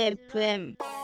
인터 FM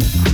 Mm-hmm.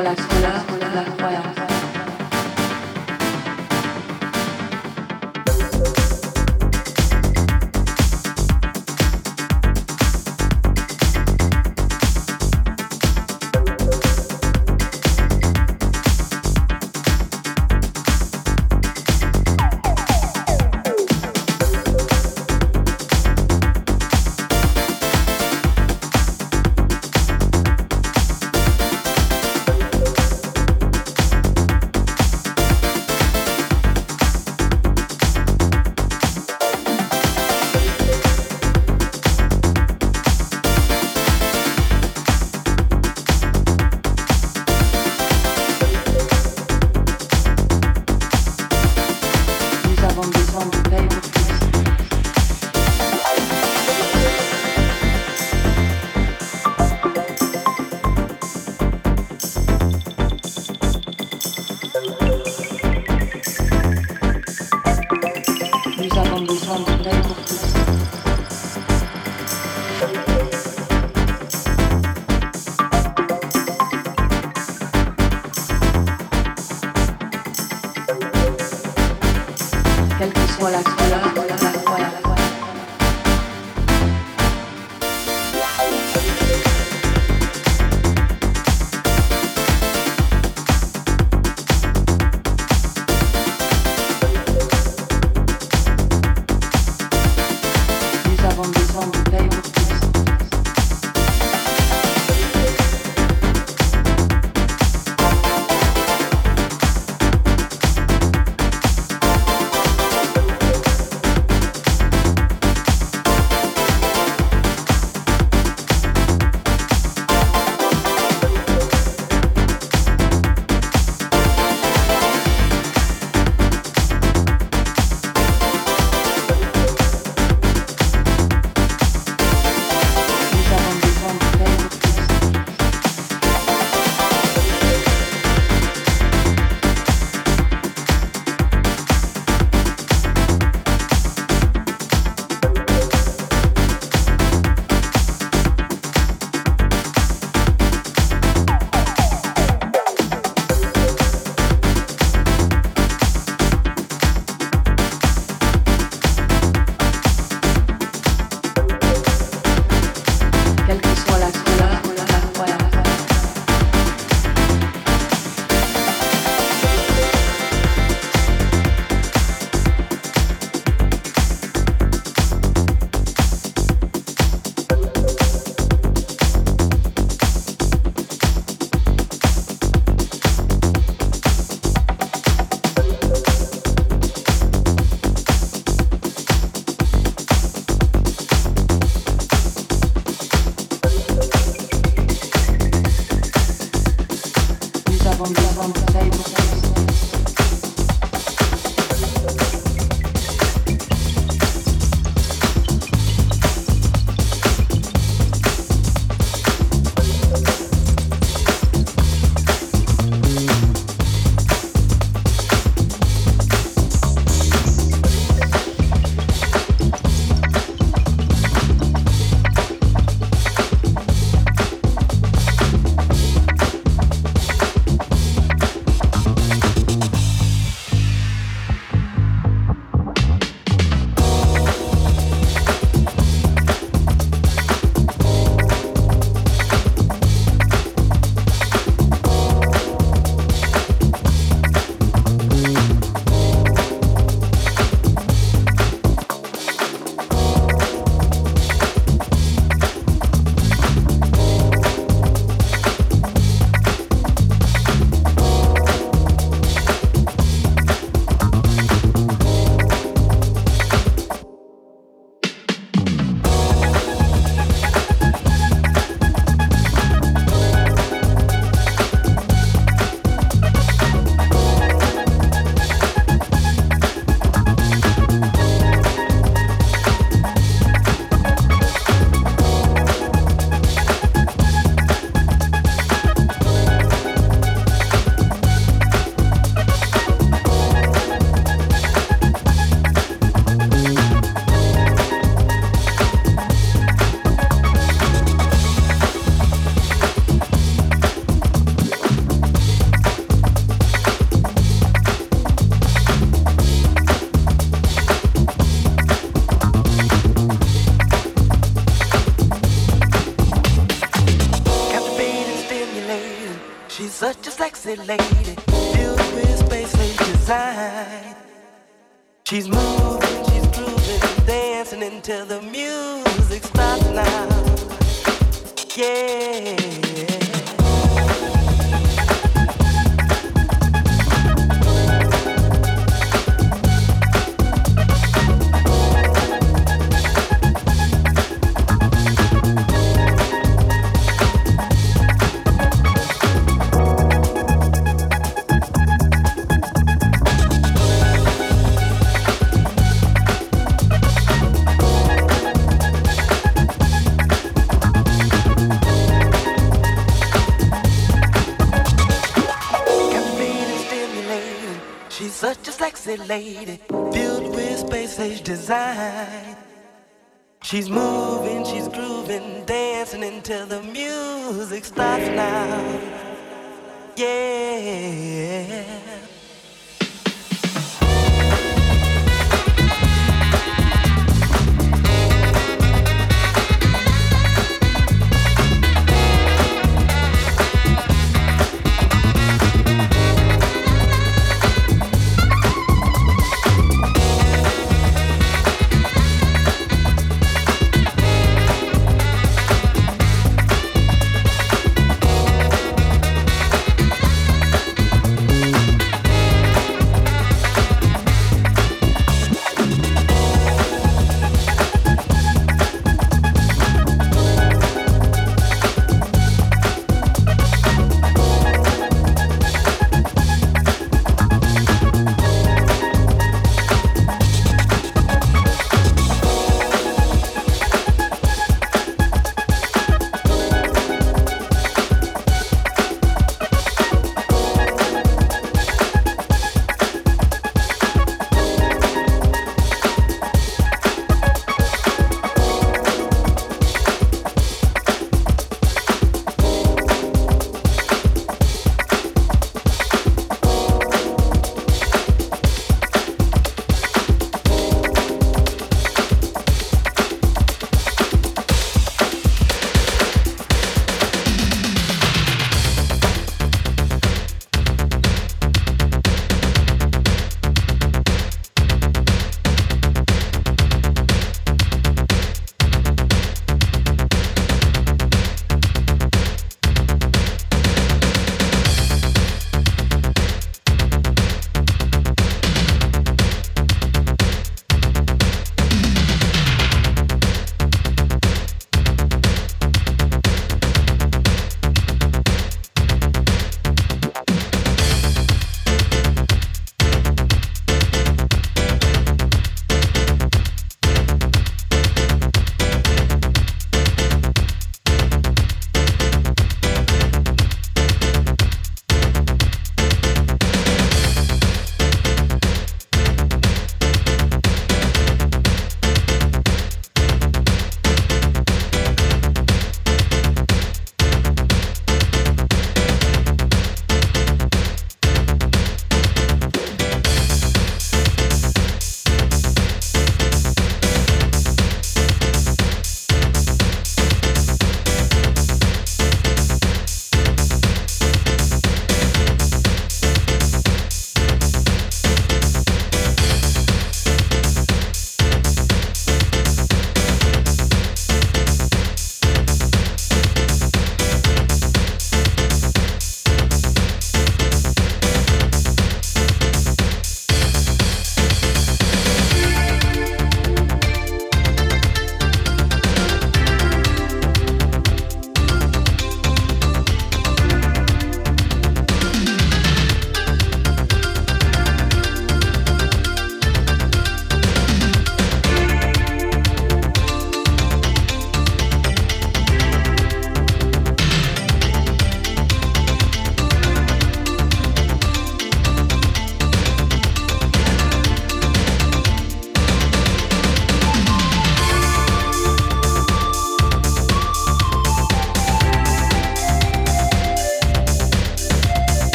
Molas. design. She's moving, she's grooving, dancing until the music stops now.